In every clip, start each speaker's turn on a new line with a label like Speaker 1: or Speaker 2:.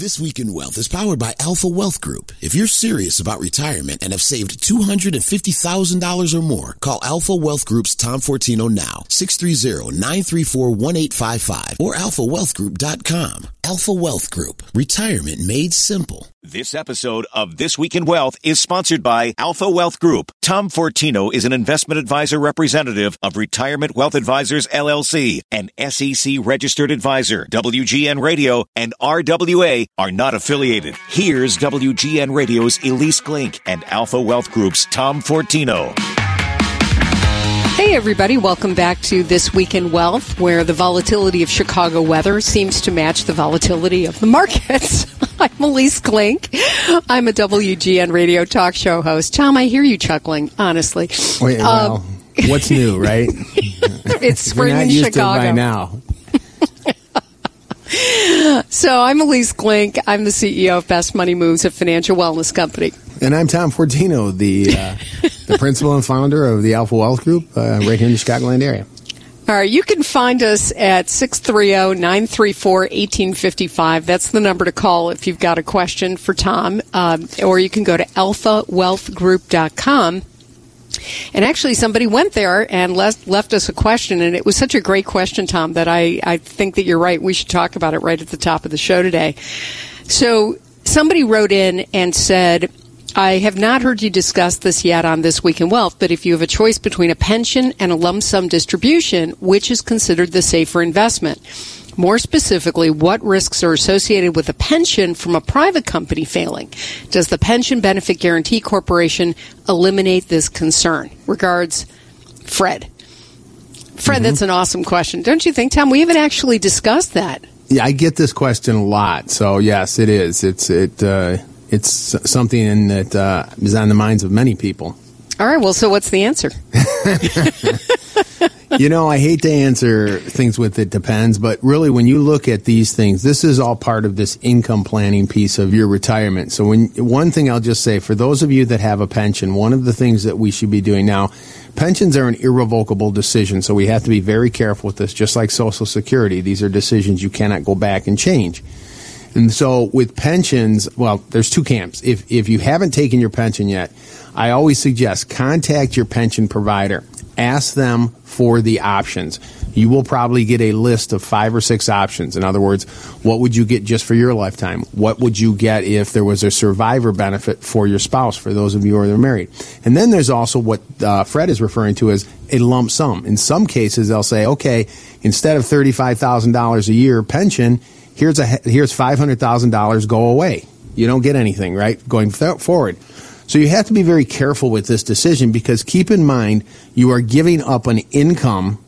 Speaker 1: This Week in Wealth is powered by Alpha Wealth Group. If you're serious about retirement and have saved $250,000 or more, call Alpha Wealth Group's Tom Fortino now, 630-934-1855 or alphawealthgroup.com. Alpha Wealth Group. Retirement made simple.
Speaker 2: This episode of This Week in Wealth is sponsored by Alpha Wealth Group. Tom Fortino is an investment advisor representative of Retirement Wealth Advisors LLC, an SEC registered advisor. WGN Radio and RWA are not affiliated. Here's WGN Radio's Ilyce Glink and Alpha Wealth Group's Tom Fortino.
Speaker 3: Hey, everybody, welcome back to This Week in Wealth, where the volatility of Chicago weather seems to match the volatility of the markets. I'm Ilyce Glink. I'm a WGN radio talk show host. Tom, I hear you chuckling, honestly.
Speaker 4: Wait, well, um, what's new, right?
Speaker 3: it's spring
Speaker 4: We're not
Speaker 3: in
Speaker 4: used
Speaker 3: Chicago.
Speaker 4: To it by now.
Speaker 3: So I'm Ilyce Glink. I'm the CEO of Best Money Moves, a financial wellness company.
Speaker 4: And I'm Tom Fortino, the uh, the principal and founder of the Alpha Wealth Group, uh, right here in the Chicagoland area.
Speaker 3: All right, you can find us at 630-934-1855. That's the number to call if you've got a question for Tom. Um, or you can go to alphawealthgroup.com. And actually, somebody went there and left, left us a question, and it was such a great question, Tom, that I, I think that you're right. We should talk about it right at the top of the show today. So, somebody wrote in and said, I have not heard you discuss this yet on This Week in Wealth, but if you have a choice between a pension and a lump sum distribution, which is considered the safer investment? More specifically, what risks are associated with a pension from a private company failing? Does the Pension Benefit Guaranty Corporation eliminate this concern? Regards, Fred. Fred, mm-hmm. that's an awesome question. Don't you think, Tom? We haven't actually discussed that.
Speaker 4: Yeah, I get this question a lot. So yes, it is. It's it. Uh, it's something that uh, is on the minds of many people.
Speaker 3: All right. Well, so what's the answer?
Speaker 4: you know, I hate to answer things with it depends, but really, when you look at these things, this is all part of this income planning piece of your retirement. So, when one thing I'll just say for those of you that have a pension, one of the things that we should be doing now, pensions are an irrevocable decision, so we have to be very careful with this. Just like Social Security, these are decisions you cannot go back and change. And so with pensions, well, there's two camps. If, if you haven't taken your pension yet, I always suggest contact your pension provider. Ask them for the options. You will probably get a list of five or six options. In other words, what would you get just for your lifetime? What would you get if there was a survivor benefit for your spouse, for those of you who are married? And then there's also what uh, Fred is referring to as a lump sum. In some cases, they'll say, okay, instead of $35,000 a year pension, here's a here's five hundred thousand dollars go away. You don't get anything, right? Going forward. So you have to be very careful with this decision because keep in mind you are giving up an income,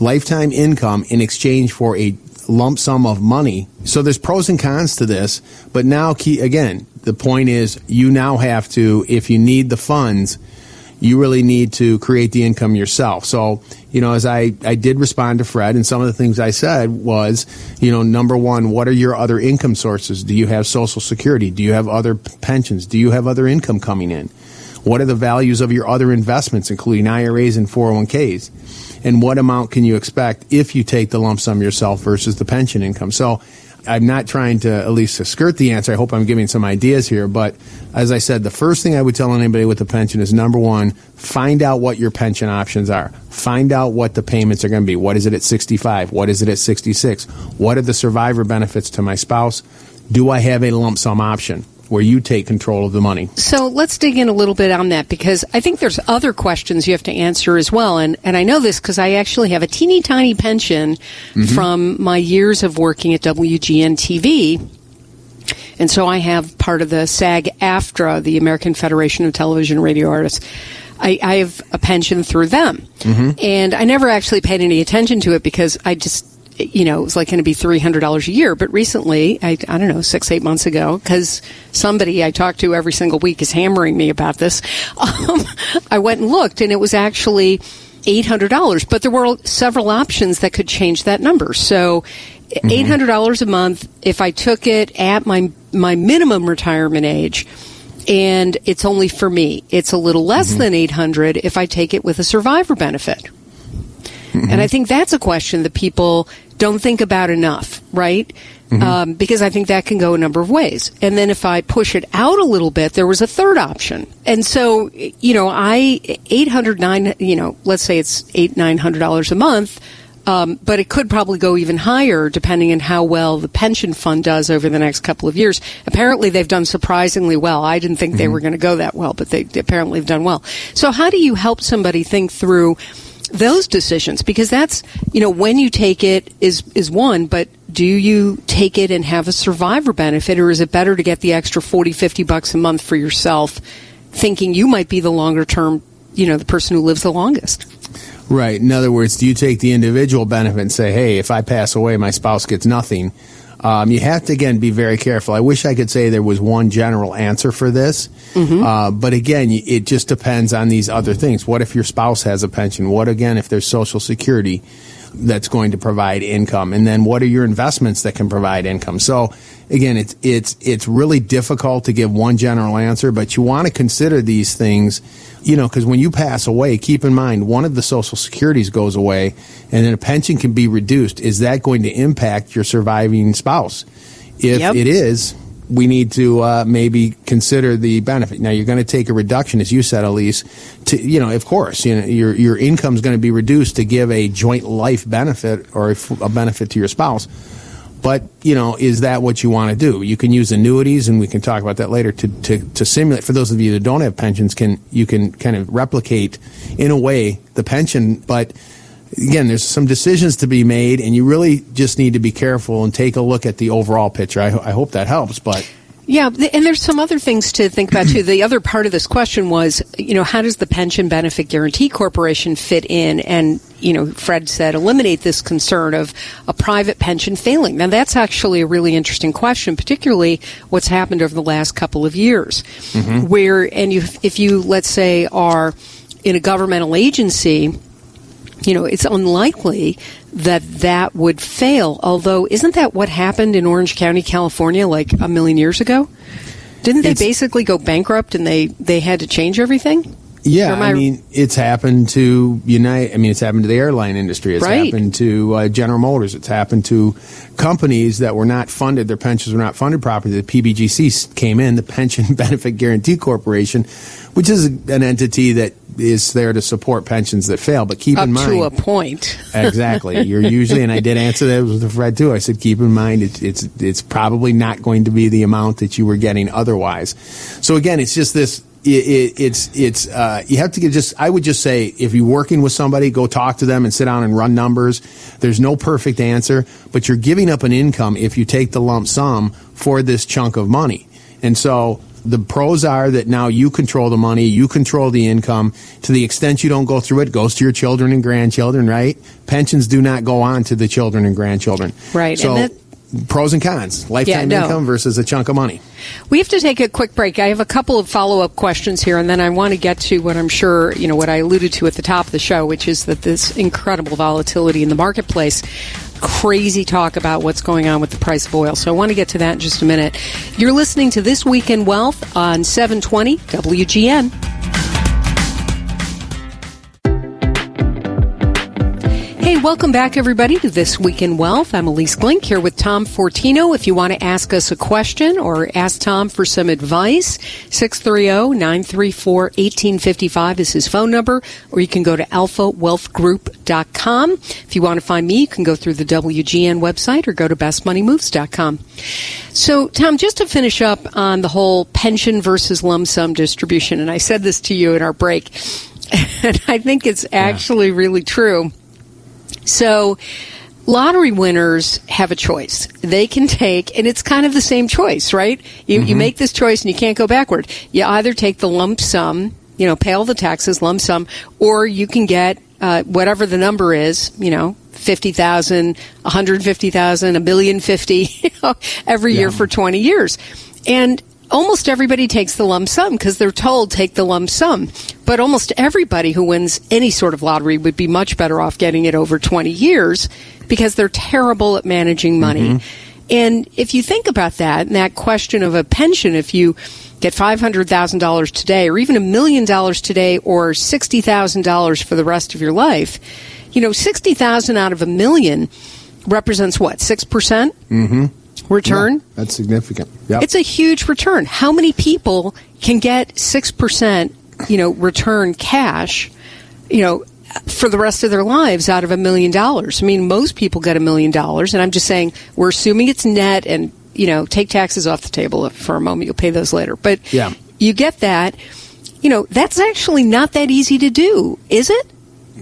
Speaker 4: lifetime income in exchange for a lump sum of money. So there's pros and cons to this, but now key, again, the point is you now have to if you need the funds you really need to create the income yourself. So, you know, as I, I did respond to Fred, and some of the things I said was, you know, number one, what are your other income sources? Do you have Social Security? Do you have other pensions? Do you have other income coming in? What are the values of your other investments, including IRAs and 401ks? And what amount can you expect if you take the lump sum yourself versus the pension income? So, I'm not trying to at least skirt the answer. I hope I'm giving some ideas here. But as I said, the first thing I would tell anybody with a pension is number one, find out what your pension options are. Find out what the payments are going to be. What is it at 65? What is it at 66? What are the survivor benefits to my spouse? Do I have a lump sum option? Where you take control of the money.
Speaker 3: So let's dig in a little bit on that because I think there's other questions you have to answer as well. And, and I know this because I actually have a teeny tiny pension mm-hmm. from my years of working at WGN TV. And so I have part of the SAG AFTRA, the American Federation of Television Radio Artists. I, I have a pension through them. Mm-hmm. And I never actually paid any attention to it because I just you know, it was like going to be $300 a year. But recently, I, I don't know, six, eight months ago, because somebody I talk to every single week is hammering me about this, um, I went and looked and it was actually $800. But there were several options that could change that number. So mm-hmm. $800 a month, if I took it at my, my minimum retirement age, and it's only for me. It's a little less mm-hmm. than 800 if I take it with a survivor benefit. Mm-hmm. And I think that's a question that people don't think about enough, right? Mm-hmm. Um, because I think that can go a number of ways. And then if I push it out a little bit, there was a third option. And so, you know, I, 800, nine, you know, let's say it's eight, $900 a month. Um, but it could probably go even higher depending on how well the pension fund does over the next couple of years. Apparently, they've done surprisingly well. I didn't think mm-hmm. they were going to go that well, but they apparently have done well. So, how do you help somebody think through those decisions? Because that's you know when you take it is is one, but do you take it and have a survivor benefit, or is it better to get the extra 40, 50 bucks a month for yourself, thinking you might be the longer term, you know, the person who lives the longest?
Speaker 4: Right. In other words, do you take the individual benefit and say, hey, if I pass away, my spouse gets nothing? Um, you have to again be very careful. I wish I could say there was one general answer for this, mm-hmm. uh, but again, it just depends on these other things. What if your spouse has a pension? What again if there's Social Security that's going to provide income, and then what are your investments that can provide income? So again, it's it's it's really difficult to give one general answer, but you want to consider these things you know, because when you pass away, keep in mind one of the social securities goes away, and then a pension can be reduced. Is that going to impact your surviving spouse? If yep. it is, we need to uh, maybe consider the benefit. Now, you're going to take a reduction, as you said, Ilyce. To you know, of course, you know your your income is going to be reduced to give a joint life benefit or a, a benefit to your spouse but, you know, is that what you want to do? You can use annuities, and we can talk about that later, to, to, to simulate, for those of you that don't have pensions, can you can kind of replicate, in a way, the pension, but again, there's some decisions to be made, and you really just need to be careful and take a look at the overall picture. I, I hope that helps, but
Speaker 3: yeah, and there's some other things to think about too. The other part of this question was, you know, how does the Pension Benefit Guaranty Corporation fit in? And, you know, Fred said eliminate this concern of a private pension failing. Now, that's actually a really interesting question, particularly what's happened over the last couple of years, mm-hmm. where, and you, if you, let's say, are in a governmental agency, you know, it's unlikely that that would fail. Although, isn't that what happened in Orange County, California, like a million years ago? Didn't they it's, basically go bankrupt and they, they had to change everything?
Speaker 4: Yeah, I, I, mean, it's happened to Unite. I mean, it's happened to the airline industry. It's right. happened to uh, General Motors. It's happened to companies that were not funded. Their pensions were not funded properly. The PBGC came in, the Pension Benefit Guaranty Corporation, which is an entity that is there to support pensions that fail. But keep
Speaker 3: Up
Speaker 4: in mind,
Speaker 3: to a point,
Speaker 4: exactly. You're usually, and I did answer that with Fred too. I said, keep in mind, it's it's it's probably not going to be the amount that you were getting otherwise. So again, it's just this it, it, it's it's uh, you have to get just I would just say if you're working with somebody, go talk to them and sit down and run numbers. There's no perfect answer, but you're giving up an income if you take the lump sum for this chunk of money, and so the pros are that now you control the money, you control the income. To the extent you don't go through it, goes to your children and grandchildren, right? Pensions do not go on to the children and grandchildren.
Speaker 3: Right.
Speaker 4: So, and that, pros and cons lifetime yeah, no. income versus a chunk of money
Speaker 3: we have to take a quick break i have a couple of follow-up questions here and then i want to get to what i'm sure you know what i alluded to at the top of the show which is that this incredible volatility in the marketplace crazy talk about what's going on with the price of oil. So I want to get to that in just a minute. You're listening to This Week in Wealth on 720 WGN. Welcome back, everybody, to This Week in Wealth. I'm Ilyce Glink here with Tom Fortino. If you want to ask us a question or ask Tom for some advice, 630-934-1855 is his phone number, or you can go to alphawealthgroup.com. If you want to find me, you can go through the WGN website or go to bestmoneymoves.com. So, Tom, just to finish up on the whole pension versus lump sum distribution, and I said this to you in our break, and I think it's actually yeah. really true so, lottery winners have a choice. They can take, and it's kind of the same choice, right? You, mm-hmm. you make this choice and you can't go backward. You either take the lump sum, you know, pay all the taxes, lump sum, or you can get uh, whatever the number is, you know, 50,000, 150,000, a billion fifty every yeah. year for 20 years. And almost everybody takes the lump sum because they're told take the lump sum. But almost everybody who wins any sort of lottery would be much better off getting it over 20 years because they're terrible at managing money. Mm-hmm. And if you think about that and that question of a pension, if you get $500,000 today or even a million dollars today or $60,000 for the rest of your life, you know, 60,000 out of a million represents what, 6% mm-hmm. Return?
Speaker 4: Yeah, that's significant. Yep.
Speaker 3: It's a huge return. How many people can get 6%, you know, return cash, you know, for the rest of their lives out of a million dollars? I mean, most people get a million dollars, and I'm just saying we're assuming it's net and, you know, take taxes off the table for a moment. You'll pay those later. But
Speaker 4: yeah.
Speaker 3: you get that. You know, that's actually not that easy to do, is it?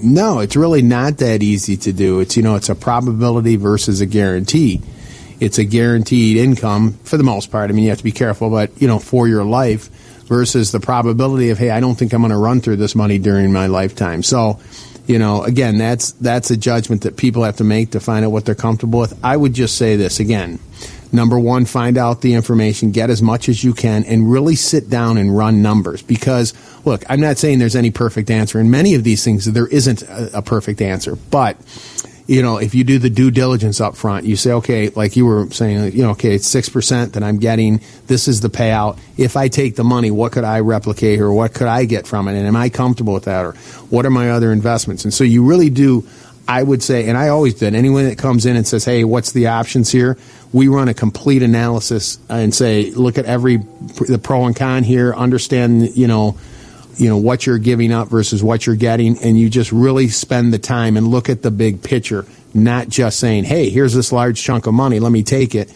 Speaker 4: No, it's really not that easy to do. It's you know, it's a probability versus a guarantee. It's a guaranteed income for the most part. I mean, you have to be careful, but you know, for your life versus the probability of hey, I don't think I'm going to run through this money during my lifetime. So, you know, again, that's that's a judgment that people have to make to find out what they're comfortable with. I would just say this again. Number one, find out the information, get as much as you can, and really sit down and run numbers. Because, look, I'm not saying there's any perfect answer. In many of these things, there isn't a, a perfect answer. But, you know, if you do the due diligence up front, you say, okay, like you were saying, you know, okay, it's 6% that I'm getting. This is the payout. If I take the money, what could I replicate or what could I get from it? And am I comfortable with that? Or what are my other investments? And so you really do I would say, and I always did, anyone that comes in and says, hey, what's the options here? We run a complete analysis and say, look at every, the pro and con here, understand, you know, you know, what you're giving up versus what you're getting, and you just really spend the time and look at the big picture, not just saying, hey, here's this large chunk of money, let me take it.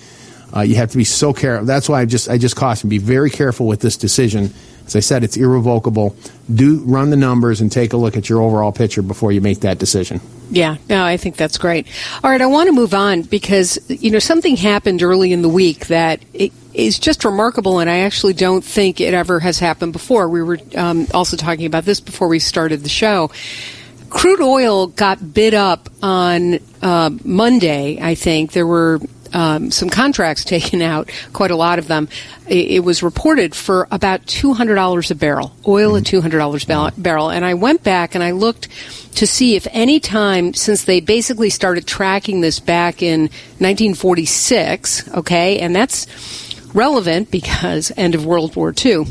Speaker 4: Uh, you have to be so careful. That's why I just I just caution: be very careful with this decision. As I said, it's irrevocable. Do run the numbers and take a look at your overall picture before you make that decision.
Speaker 3: Yeah, no, I think that's great. All right, I want to move on because you know something happened early in the week that it is just remarkable, and I actually don't think it ever has happened before. We were um, also talking about this before we started the show. Crude oil got bid up on uh, Monday. I think there were um, some contracts taken out, quite a lot of them. It, it was reported for about two hundred dollars a barrel, oil at two hundred dollars a barrel. And I went back and I looked to see if any time since they basically started tracking this back in 1946, okay, and that's relevant because end of World War II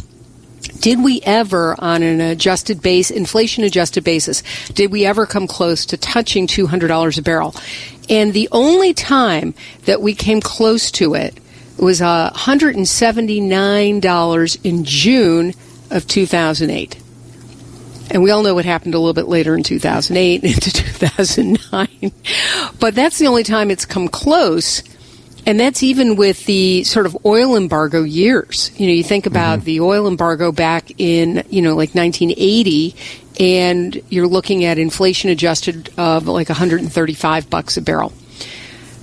Speaker 3: did we ever, on an adjusted base, inflation adjusted basis, did we ever come close to touching $200 a barrel? And the only time that we came close to it was uh, $179 in June of 2008. And we all know what happened a little bit later in 2008 into 2009. But that's the only time it's come close. And that's even with the sort of oil embargo years. You know, you think about mm-hmm. the oil embargo back in, you know, like 1980, and you're looking at inflation adjusted of like 135 bucks a barrel.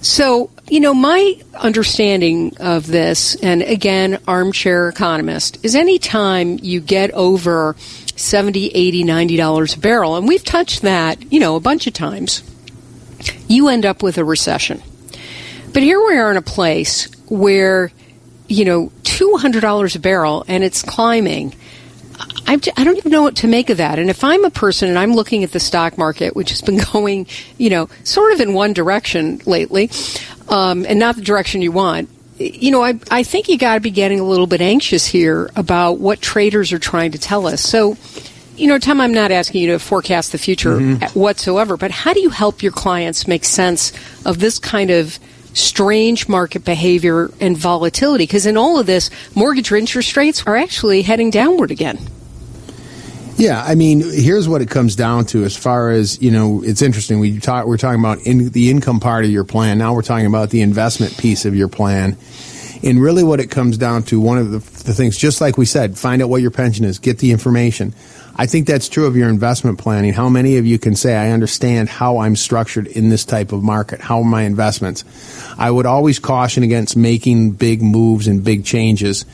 Speaker 3: So, you know, my understanding of this, and again, armchair economist, is anytime you get over 70, 80, 90 dollars a barrel, and we've touched that, you know, a bunch of times, you end up with a recession. But here we are in a place where, you know, $200 a barrel and it's climbing. I, I don't even know what to make of that. And if I'm a person and I'm looking at the stock market, which has been going, you know, sort of in one direction lately, um, and not the direction you want, you know, I, I think you got to be getting a little bit anxious here about what traders are trying to tell us. So, you know, Tom, I'm not asking you to forecast the future mm-hmm. whatsoever, but how do you help your clients make sense of this kind of strange market behavior and volatility. Because in all of this, mortgage interest rates are actually heading downward again.
Speaker 4: Yeah, I mean, here's what it comes down to. As far as you know, it's interesting. We talk, we're talking about in, the income part of your plan. Now we're talking about the investment piece of your plan. And really, what it comes down to, one of the, the things, just like we said, find out what your pension is, get the information. I think that's true of your investment planning. How many of you can say, I understand how I'm structured in this type of market? How are my investments? I would always caution against making big moves and big changes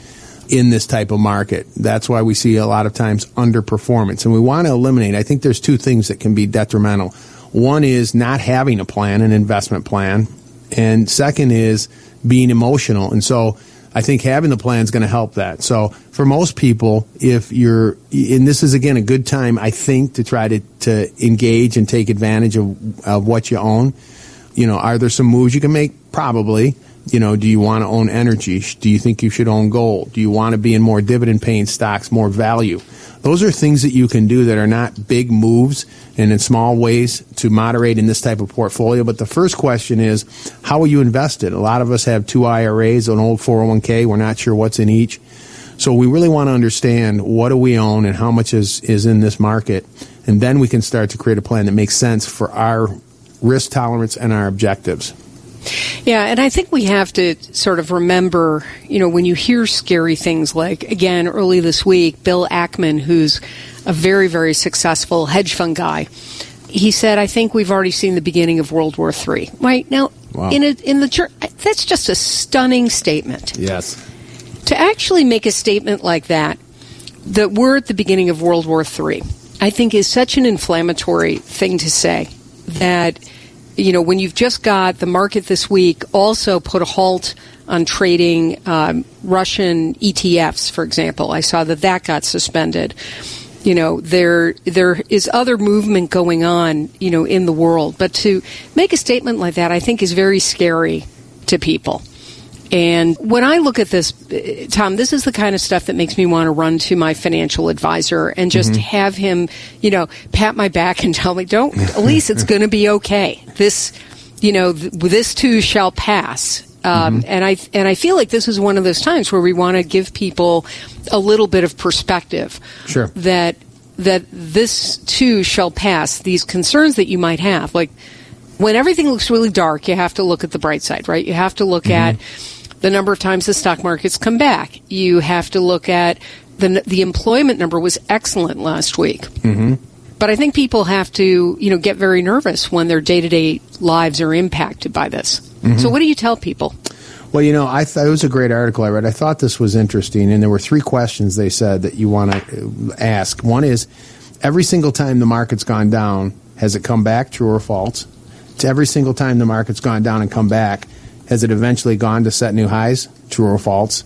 Speaker 4: in this type of market. That's why we see a lot of times underperformance. And we want to eliminate, I think there's two things that can be detrimental. One is not having a plan, an investment plan. And second is being emotional. And so I think having the plan is going to help that. So for most people, if you're, and this is again a good time, I think, to try to, to engage and take advantage of, of what you own. You know, are there some moves you can make? Probably. You know, do you want to own energy? Do you think you should own gold? Do you want to be in more dividend paying stocks, more value? Those are things that you can do that are not big moves and in small ways to moderate in this type of portfolio. But the first question is, how are you invested? A lot of us have two IRAs, an old 401k. We're not sure what's in each. So we really want to understand what do we own and how much is, is in this market. And then we can start to create a plan that makes sense for our risk tolerance and our objectives.
Speaker 3: Yeah, and I think we have to sort of remember, you know, when you hear scary things like, again, early this week, Bill Ackman, who's a very, very successful hedge fund guy, he said, I think we've already seen the beginning of World War III. Right? Now, wow. in, a, in the that's just a stunning statement.
Speaker 4: Yes.
Speaker 3: To actually make a statement like that, that we're at the beginning of World War III, I think is such an inflammatory thing to say that you know, when you've just got the market this week also put a halt on trading um, Russian ETFs, for example. I saw that that got suspended. You know, there there is other movement going on, you know, in the world. But to make a statement like that, I think is very scary to people. And when I look at this, Tom, this is the kind of stuff that makes me want to run to my financial advisor and just mm-hmm. have him, you know, pat my back and tell me, don't, Ilyce, it's going to be okay. This, you know, th- this too shall pass. Um, mm-hmm. And I and I feel like this is one of those times where we want to give people a little bit of perspective.
Speaker 4: Sure.
Speaker 3: That that this too shall pass. These concerns that you might have, like when everything looks really dark, you have to look at the bright side, right? You have to look mm-hmm. at the number of times the stock markets come back. You have to look at the the employment number was excellent last week.
Speaker 4: Mm-hmm.
Speaker 3: But I think people have to, you know, get very nervous when their day to day lives are impacted by this. Mm-hmm. So, what do you tell people?
Speaker 4: Well, you know, I thought it was a great article I read. I thought this was interesting, and there were three questions they said that you want to ask. One is, every single time the market's gone down, has it come back, true or false? To every single time the market's gone down and come back, has it eventually gone to set new highs? True or false?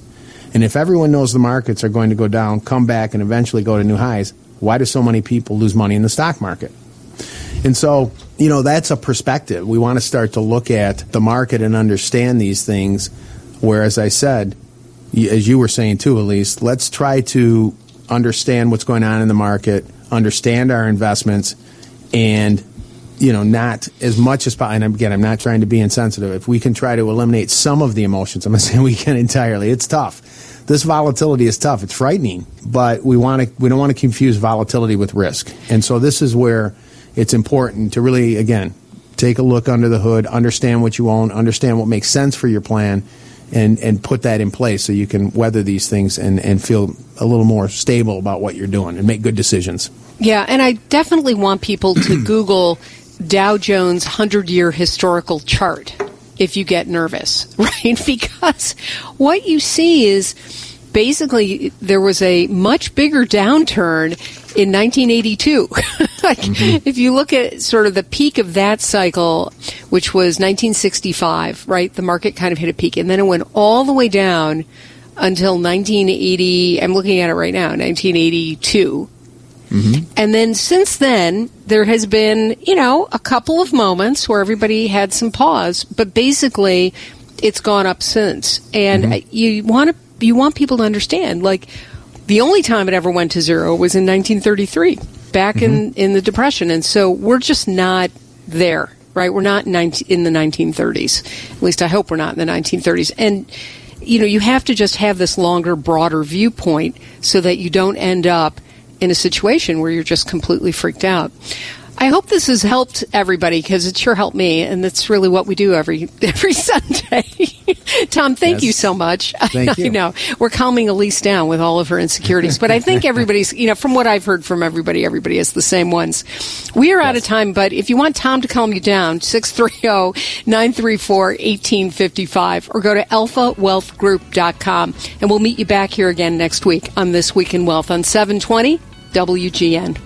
Speaker 4: And if everyone knows the markets are going to go down, come back, and eventually go to new highs, why do so many people lose money in the stock market? And so, you know, that's a perspective. We want to start to look at the market and understand these things. Where, as I said, as you were saying too, Ilyce, let's try to understand what's going on in the market, understand our investments, and you know, not as much as possible. And again, I'm not trying to be insensitive. If we can try to eliminate some of the emotions, I'm not saying we can entirely. It's tough. This volatility is tough. It's frightening, but we want to. We don't want to confuse volatility with risk. And so this is where it's important to really, again, take a look under the hood, understand what you own, understand what makes sense for your plan, and and put that in place so you can weather these things and and feel a little more stable about what you're doing and make good decisions.
Speaker 3: Yeah, and I definitely want people to Google Dow Jones 100 year historical chart if you get nervous, right? Because what you see is basically there was a much bigger downturn in 1982. like, mm-hmm. If you look at sort of the peak of that cycle, which was 1965, right? The market kind of hit a peak and then it went all the way down until 1980. I'm looking at it right now, 1982. Mm-hmm. And then since then, there has been, you know, a couple of moments where everybody had some pause, but basically, it's gone up since. And mm-hmm. you want to, you want people to understand, like, the only time it ever went to zero was in 1933, back mm-hmm. in, in the Depression. And so we're just not there, right? We're not 19, in the 1930s. At least I hope we're not in the 1930s. And, you know, you have to just have this longer, broader viewpoint so that you don't end up in a situation where you're just completely freaked out. I hope this has helped everybody because it sure helped me, and that's really what we do every every Sunday. Tom, thank yes. you so much.
Speaker 4: Thank you.
Speaker 3: I know we're calming Ilyce down with all of her insecurities, but I think everybody's you know from what I've heard from everybody, everybody has the same ones. We are yes. out of time, but if you want Tom to calm you down, 630-934-1855 or go to alphawealthgroup.com and we'll meet you back here again next week on This Week in Wealth on 720 WGN.